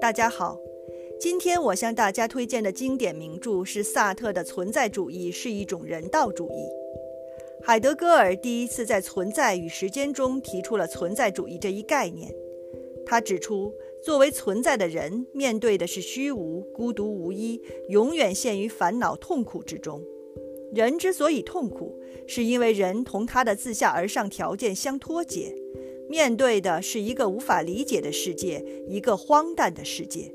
大家好，今天我向大家推荐的经典名著是萨特的《存在主义是一种人道主义》。海德格尔第一次在《存在与时间》中提出了存在主义这一概念。他指出，作为存在的人，面对的是虚无、孤独无依，永远陷于烦恼痛苦之中。人之所以痛苦，是因为人同他的自下而上条件相脱节。面对的是一个无法理解的世界，一个荒诞的世界。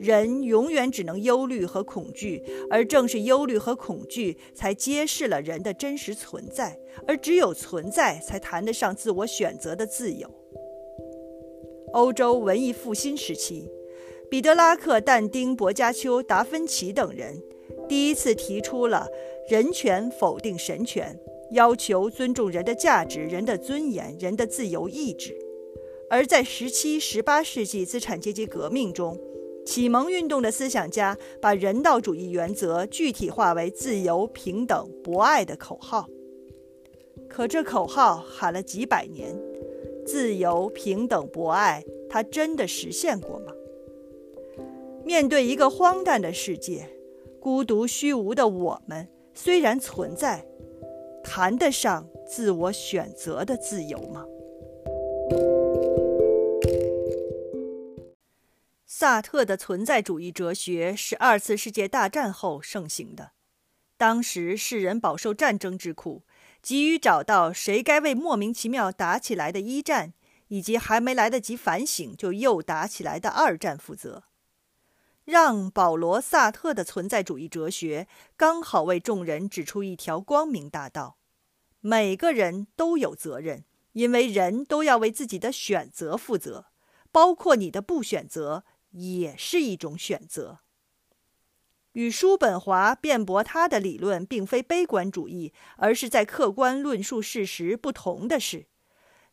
人永远只能忧虑和恐惧，而正是忧虑和恐惧，才揭示了人的真实存在。而只有存在，才谈得上自我选择的自由。欧洲文艺复兴时期，彼得拉克、但丁、薄伽丘、达芬奇等人第一次提出了人权否定神权。要求尊重人的价值、人的尊严、人的自由意志，而在十七、十八世纪资产阶级革命中，启蒙运动的思想家把人道主义原则具体化为自由、平等、博爱的口号。可这口号喊了几百年，自由、平等、博爱，它真的实现过吗？面对一个荒诞的世界，孤独虚无的我们虽然存在。谈得上自我选择的自由吗？萨特的存在主义哲学是二次世界大战后盛行的。当时世人饱受战争之苦，急于找到谁该为莫名其妙打起来的一战，以及还没来得及反省就又打起来的二战负责。让·保罗·萨特的存在主义哲学刚好为众人指出一条光明大道：每个人都有责任，因为人都要为自己的选择负责，包括你的不选择也是一种选择。与叔本华辩驳他的理论并非悲观主义，而是在客观论述事实。不同的是，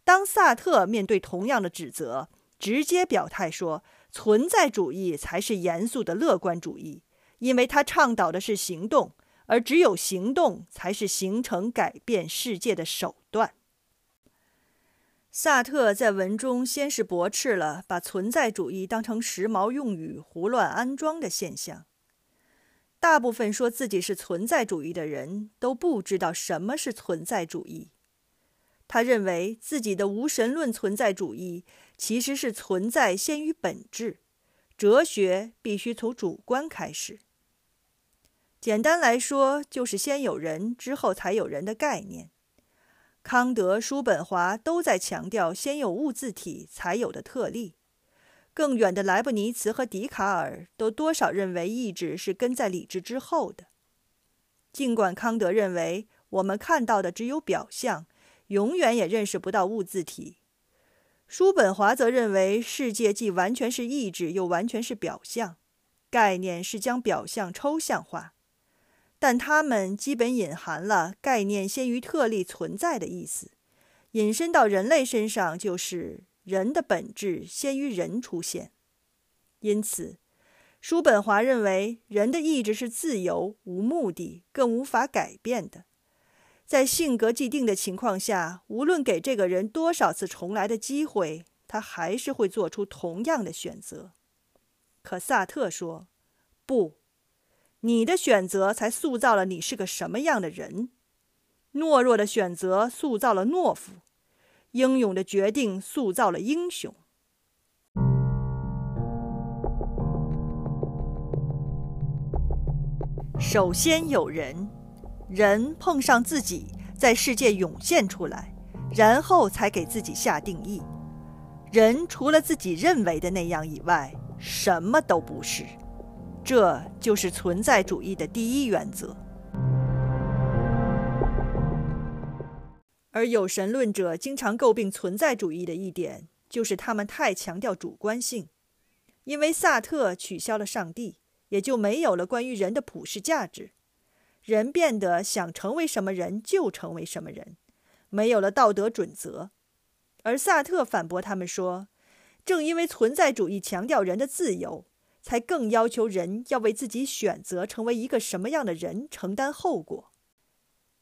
当萨特面对同样的指责，直接表态说。存在主义才是严肃的乐观主义，因为它倡导的是行动，而只有行动才是形成改变世界的手段。萨特在文中先是驳斥了把存在主义当成时髦用语胡乱安装的现象。大部分说自己是存在主义的人都不知道什么是存在主义。他认为自己的无神论存在主义其实是存在先于本质，哲学必须从主观开始。简单来说，就是先有人，之后才有人的概念。康德、叔本华都在强调先有物自体才有的特例。更远的莱布尼茨和笛卡尔都多少认为意志是跟在理智之后的。尽管康德认为我们看到的只有表象。永远也认识不到物自体。叔本华则认为，世界既完全是意志，又完全是表象。概念是将表象抽象化，但它们基本隐含了概念先于特例存在的意思。引申到人类身上，就是人的本质先于人出现。因此，叔本华认为，人的意志是自由、无目的、更无法改变的。在性格既定的情况下，无论给这个人多少次重来的机会，他还是会做出同样的选择。可萨特说：“不，你的选择才塑造了你是个什么样的人。懦弱的选择塑造了懦夫，英勇的决定塑造了英雄。首先有人。”人碰上自己，在世界涌现出来，然后才给自己下定义。人除了自己认为的那样以外，什么都不是。这就是存在主义的第一原则。而有神论者经常诟病存在主义的一点，就是他们太强调主观性。因为萨特取消了上帝，也就没有了关于人的普世价值。人变得想成为什么人就成为什么人，没有了道德准则。而萨特反驳他们说，正因为存在主义强调人的自由，才更要求人要为自己选择成为一个什么样的人承担后果。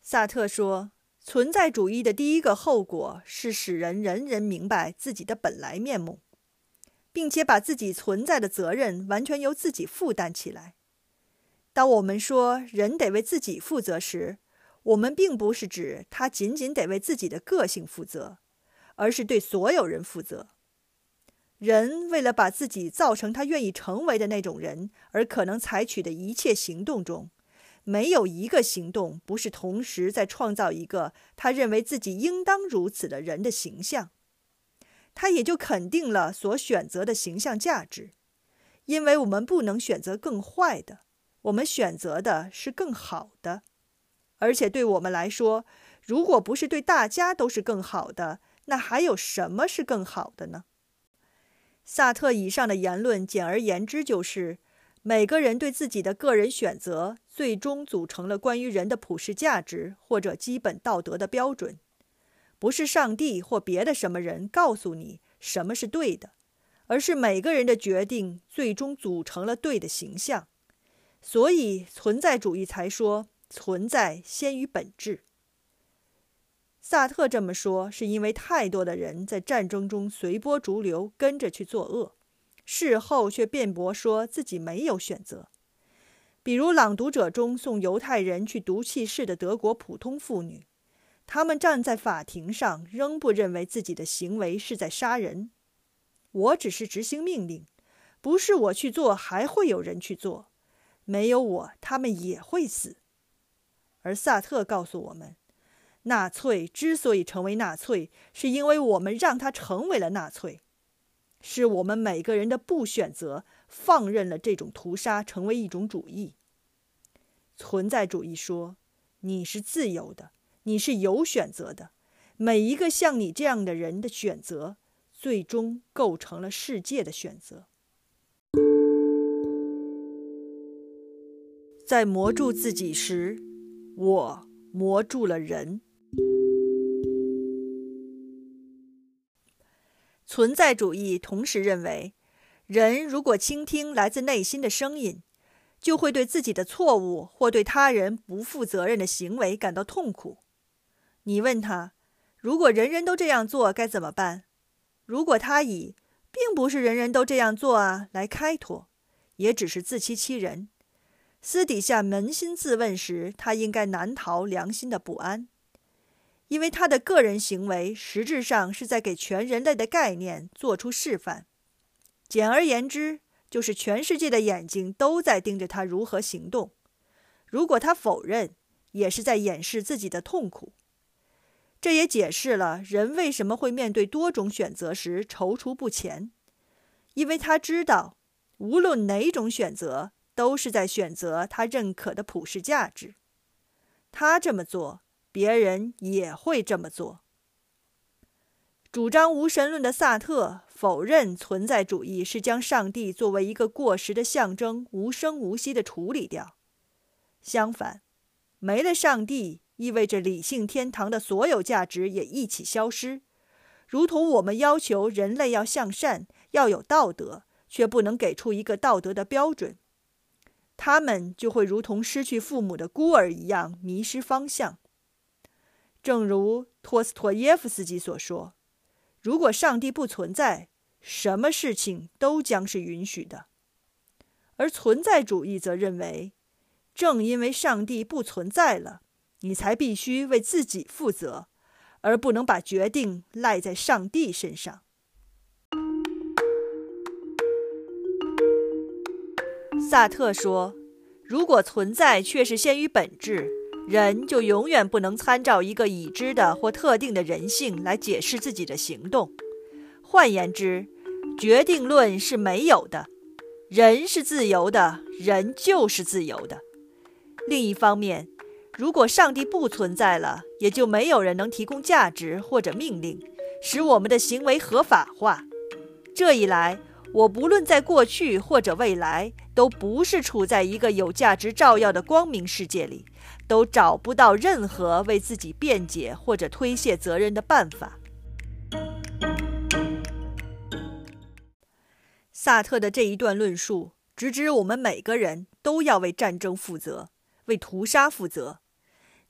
萨特说，存在主义的第一个后果是使人人人明白自己的本来面目，并且把自己存在的责任完全由自己负担起来。当我们说人得为自己负责时，我们并不是指他仅仅得为自己的个性负责，而是对所有人负责。人为了把自己造成他愿意成为的那种人，而可能采取的一切行动中，没有一个行动不是同时在创造一个他认为自己应当如此的人的形象。他也就肯定了所选择的形象价值，因为我们不能选择更坏的，我们选择的是更好的。而且对我们来说，如果不是对大家都是更好的，那还有什么是更好的呢？萨特以上的言论，简而言之就是：每个人对自己的个人选择，最终组成了关于人的普世价值或者基本道德的标准。不是上帝或别的什么人告诉你什么是对的，而是每个人的决定最终组成了对的形象。所以，存在主义才说。存在先于本质。萨特这么说，是因为太多的人在战争中随波逐流，跟着去作恶，事后却辩驳说自己没有选择。比如《朗读者》中送犹太人去毒气室的德国普通妇女，他们站在法庭上，仍不认为自己的行为是在杀人。我只是执行命令，不是我去做，还会有人去做。没有我，他们也会死。而萨特告诉我们，纳粹之所以成为纳粹，是因为我们让他成为了纳粹，是我们每个人的不选择，放任了这种屠杀成为一种主义。存在主义说，你是自由的，你是有选择的，每一个像你这样的人的选择，最终构成了世界的选择。在磨住自己时。我磨住了人。存在主义同时认为，人如果倾听来自内心的声音，就会对自己的错误或对他人不负责任的行为感到痛苦。你问他，如果人人都这样做该怎么办？如果他以“并不是人人都这样做啊”来开脱，也只是自欺欺人。私底下扪心自问时，他应该难逃良心的不安，因为他的个人行为实质上是在给全人类的概念做出示范。简而言之，就是全世界的眼睛都在盯着他如何行动。如果他否认，也是在掩饰自己的痛苦。这也解释了人为什么会面对多种选择时踌躇不前，因为他知道，无论哪种选择。都是在选择他认可的普世价值。他这么做，别人也会这么做。主张无神论的萨特否认存在主义是将上帝作为一个过时的象征无声无息地处理掉。相反，没了上帝，意味着理性天堂的所有价值也一起消失。如同我们要求人类要向善、要有道德，却不能给出一个道德的标准。他们就会如同失去父母的孤儿一样迷失方向。正如托斯托耶夫斯基所说：“如果上帝不存在，什么事情都将是允许的。”而存在主义则认为，正因为上帝不存在了，你才必须为自己负责，而不能把决定赖在上帝身上。萨特说：“如果存在却是先于本质，人就永远不能参照一个已知的或特定的人性来解释自己的行动。换言之，决定论是没有的。人是自由的，人就是自由的。另一方面，如果上帝不存在了，也就没有人能提供价值或者命令，使我们的行为合法化。这一来，我不论在过去或者未来。”都不是处在一个有价值照耀的光明世界里，都找不到任何为自己辩解或者推卸责任的办法。萨特的这一段论述直指我们每个人都要为战争负责，为屠杀负责。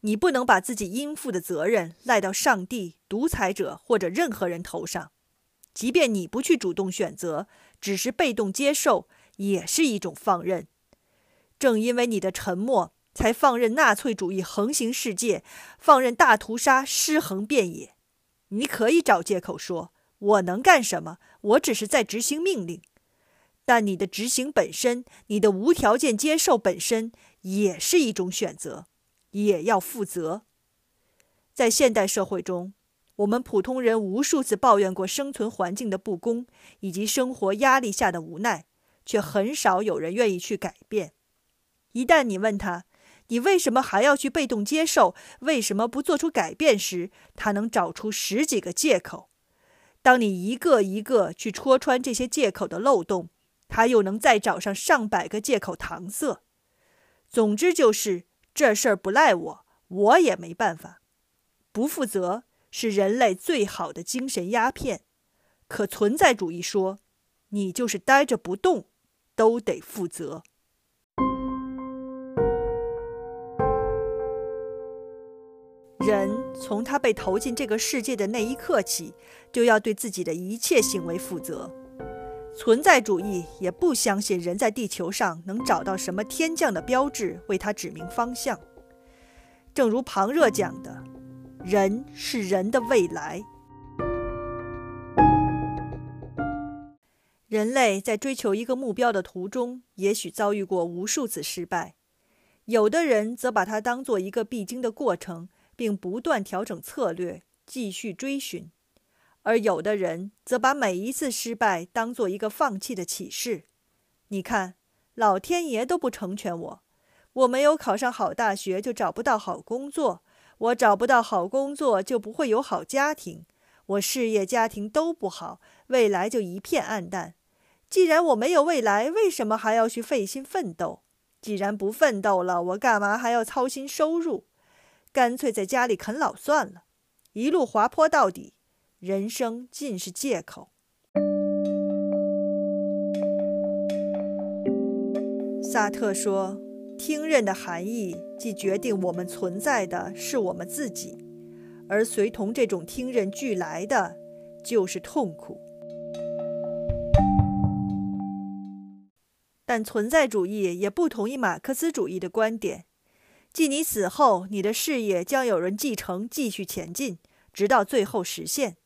你不能把自己应负的责任赖到上帝、独裁者或者任何人头上。即便你不去主动选择，只是被动接受，也是一种放任。正因为你的沉默，才放任纳粹主义横行世界，放任大屠杀尸横遍野。你可以找借口说：“我能干什么？我只是在执行命令。”但你的执行本身，你的无条件接受本身，也是一种选择，也要负责。在现代社会中，我们普通人无数次抱怨过生存环境的不公以及生活压力下的无奈，却很少有人愿意去改变。一旦你问他，你为什么还要去被动接受？为什么不做出改变？时，他能找出十几个借口。当你一个一个去戳穿这些借口的漏洞，他又能再找上上百个借口搪塞。总之就是这事儿不赖我，我也没办法。不负责是人类最好的精神鸦片。可存在主义说，你就是呆着不动，都得负责。人从他被投进这个世界的那一刻起，就要对自己的一切行为负责。存在主义也不相信人在地球上能找到什么天降的标志为他指明方向。正如庞热讲的：“人是人的未来。”人类在追求一个目标的途中，也许遭遇过无数次失败，有的人则把它当做一个必经的过程。并不断调整策略，继续追寻；而有的人则把每一次失败当做一个放弃的启示。你看，老天爷都不成全我，我没有考上好大学，就找不到好工作；我找不到好工作，就不会有好家庭；我事业家庭都不好，未来就一片暗淡。既然我没有未来，为什么还要去费心奋斗？既然不奋斗了，我干嘛还要操心收入？干脆在家里啃老算了，一路滑坡到底，人生尽是借口。萨特说：“听任的含义，即决定我们存在的是我们自己，而随同这种听任俱来的，就是痛苦。”但存在主义也不同意马克思主义的观点。即你死后，你的事业将有人继承，继续前进，直到最后实现。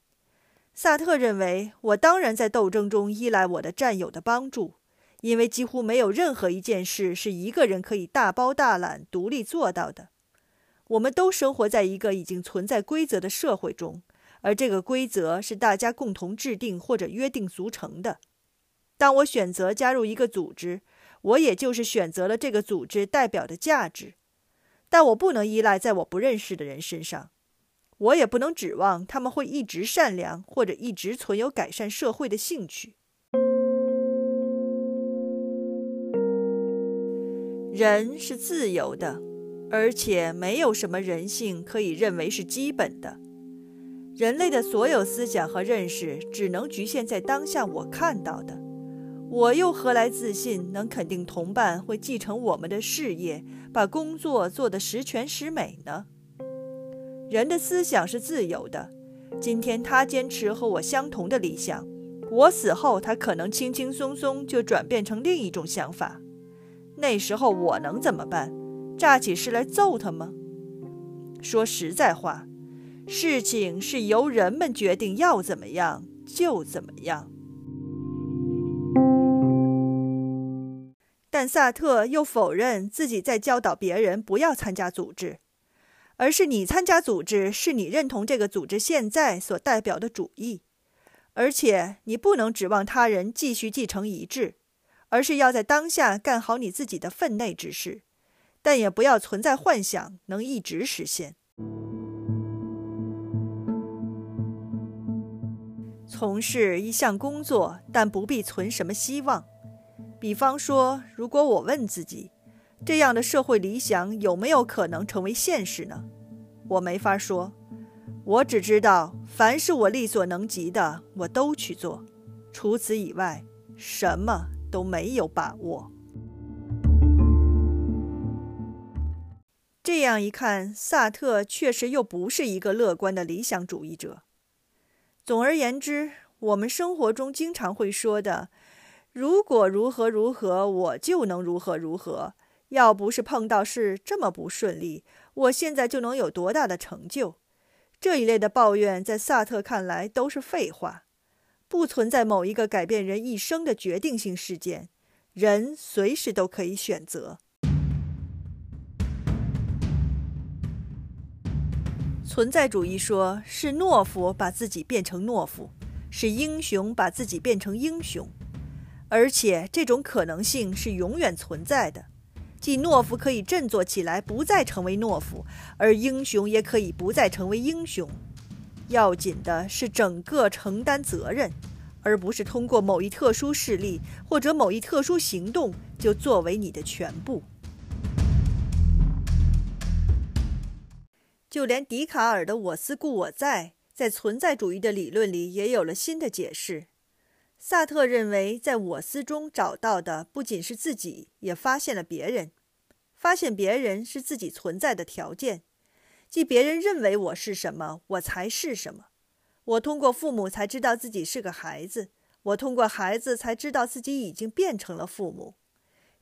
萨特认为，我当然在斗争中依赖我的战友的帮助，因为几乎没有任何一件事是一个人可以大包大揽、独立做到的。我们都生活在一个已经存在规则的社会中，而这个规则是大家共同制定或者约定俗成的。当我选择加入一个组织，我也就是选择了这个组织代表的价值。但我不能依赖在我不认识的人身上，我也不能指望他们会一直善良或者一直存有改善社会的兴趣。人是自由的，而且没有什么人性可以认为是基本的。人类的所有思想和认识只能局限在当下我看到的。我又何来自信能肯定同伴会继承我们的事业，把工作做得十全十美呢？人的思想是自由的，今天他坚持和我相同的理想，我死后他可能轻轻松松就转变成另一种想法。那时候我能怎么办？炸起事来揍他吗？说实在话，事情是由人们决定要怎么样就怎么样。但萨特又否认自己在教导别人不要参加组织，而是你参加组织是你认同这个组织现在所代表的主义，而且你不能指望他人继续继承一致，而是要在当下干好你自己的分内之事，但也不要存在幻想能一直实现。从事一项工作，但不必存什么希望。比方说，如果我问自己，这样的社会理想有没有可能成为现实呢？我没法说。我只知道，凡是我力所能及的，我都去做。除此以外，什么都没有把握。这样一看，萨特确实又不是一个乐观的理想主义者。总而言之，我们生活中经常会说的：“如果如何如何，我就能如何如何。要不是碰到事这么不顺利，我现在就能有多大的成就。”这一类的抱怨，在萨特看来都是废话。不存在某一个改变人一生的决定性事件，人随时都可以选择。存在主义说是懦夫把自己变成懦夫，是英雄把自己变成英雄，而且这种可能性是永远存在的，即懦夫可以振作起来，不再成为懦夫，而英雄也可以不再成为英雄。要紧的是整个承担责任，而不是通过某一特殊事例或者某一特殊行动就作为你的全部。就连笛卡尔的“我思故我在”在存在主义的理论里也有了新的解释。萨特认为，在我思中找到的不仅是自己，也发现了别人。发现别人是自己存在的条件，即别人认为我是什么，我才是什么。我通过父母才知道自己是个孩子，我通过孩子才知道自己已经变成了父母。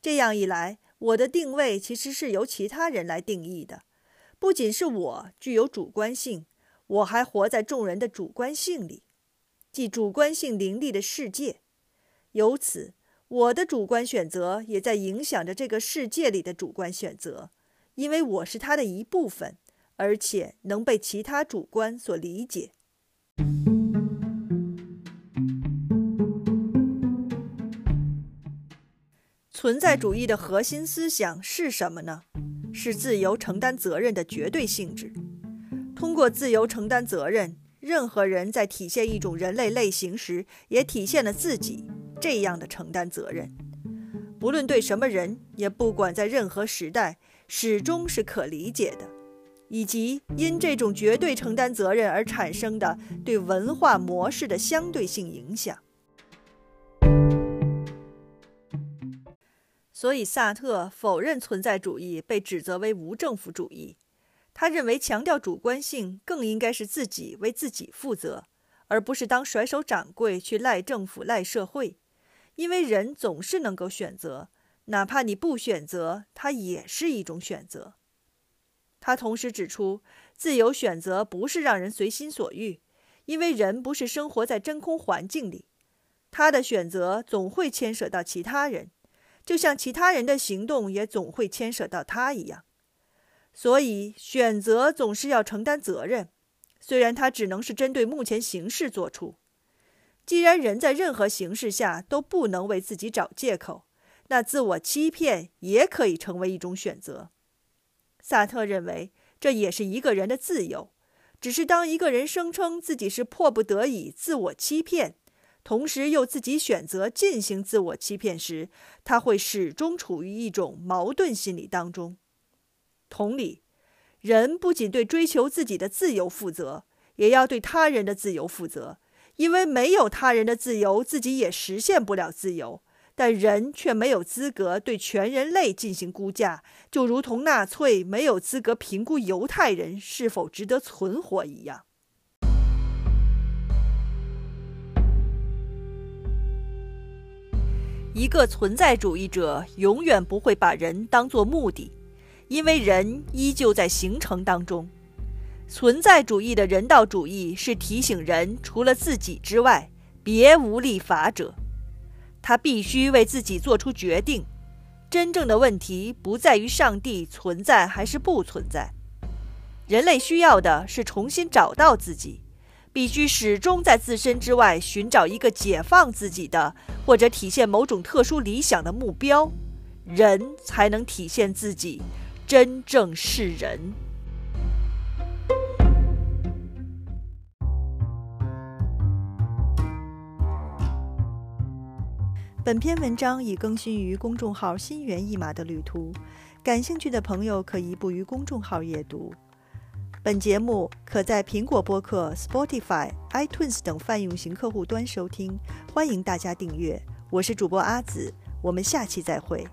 这样一来，我的定位其实是由其他人来定义的。不仅是我具有主观性，我还活在众人的主观性里，即主观性凌厉的世界。由此，我的主观选择也在影响着这个世界里的主观选择，因为我是它的一部分，而且能被其他主观所理解。存在主义的核心思想是什么呢？是自由承担责任的绝对性质。通过自由承担责任，任何人在体现一种人类类型时，也体现了自己这样的承担责任。不论对什么人，也不管在任何时代，始终是可理解的。以及因这种绝对承担责任而产生的对文化模式的相对性影响。所以，萨特否认存在主义被指责为无政府主义。他认为，强调主观性更应该是自己为自己负责，而不是当甩手掌柜去赖政府、赖社会。因为人总是能够选择，哪怕你不选择，它也是一种选择。他同时指出，自由选择不是让人随心所欲，因为人不是生活在真空环境里，他的选择总会牵涉到其他人。就像其他人的行动也总会牵涉到他一样，所以选择总是要承担责任，虽然他只能是针对目前形势做出。既然人在任何形势下都不能为自己找借口，那自我欺骗也可以成为一种选择。萨特认为这也是一个人的自由，只是当一个人声称自己是迫不得已自我欺骗。同时又自己选择进行自我欺骗时，他会始终处于一种矛盾心理当中。同理，人不仅对追求自己的自由负责，也要对他人的自由负责，因为没有他人的自由，自己也实现不了自由。但人却没有资格对全人类进行估价，就如同纳粹没有资格评估犹太人是否值得存活一样。一个存在主义者永远不会把人当作目的，因为人依旧在形成当中。存在主义的人道主义是提醒人，除了自己之外，别无立法者。他必须为自己做出决定。真正的问题不在于上帝存在还是不存在，人类需要的是重新找到自己。必须始终在自身之外寻找一个解放自己的，或者体现某种特殊理想的目标，人才能体现自己，真正是人。本篇文章已更新于公众号“心猿意马的旅途”，感兴趣的朋友可移步于公众号阅读。本节目可在苹果播客、Spotify、iTunes 等泛用型客户端收听，欢迎大家订阅。我是主播阿紫，我们下期再会。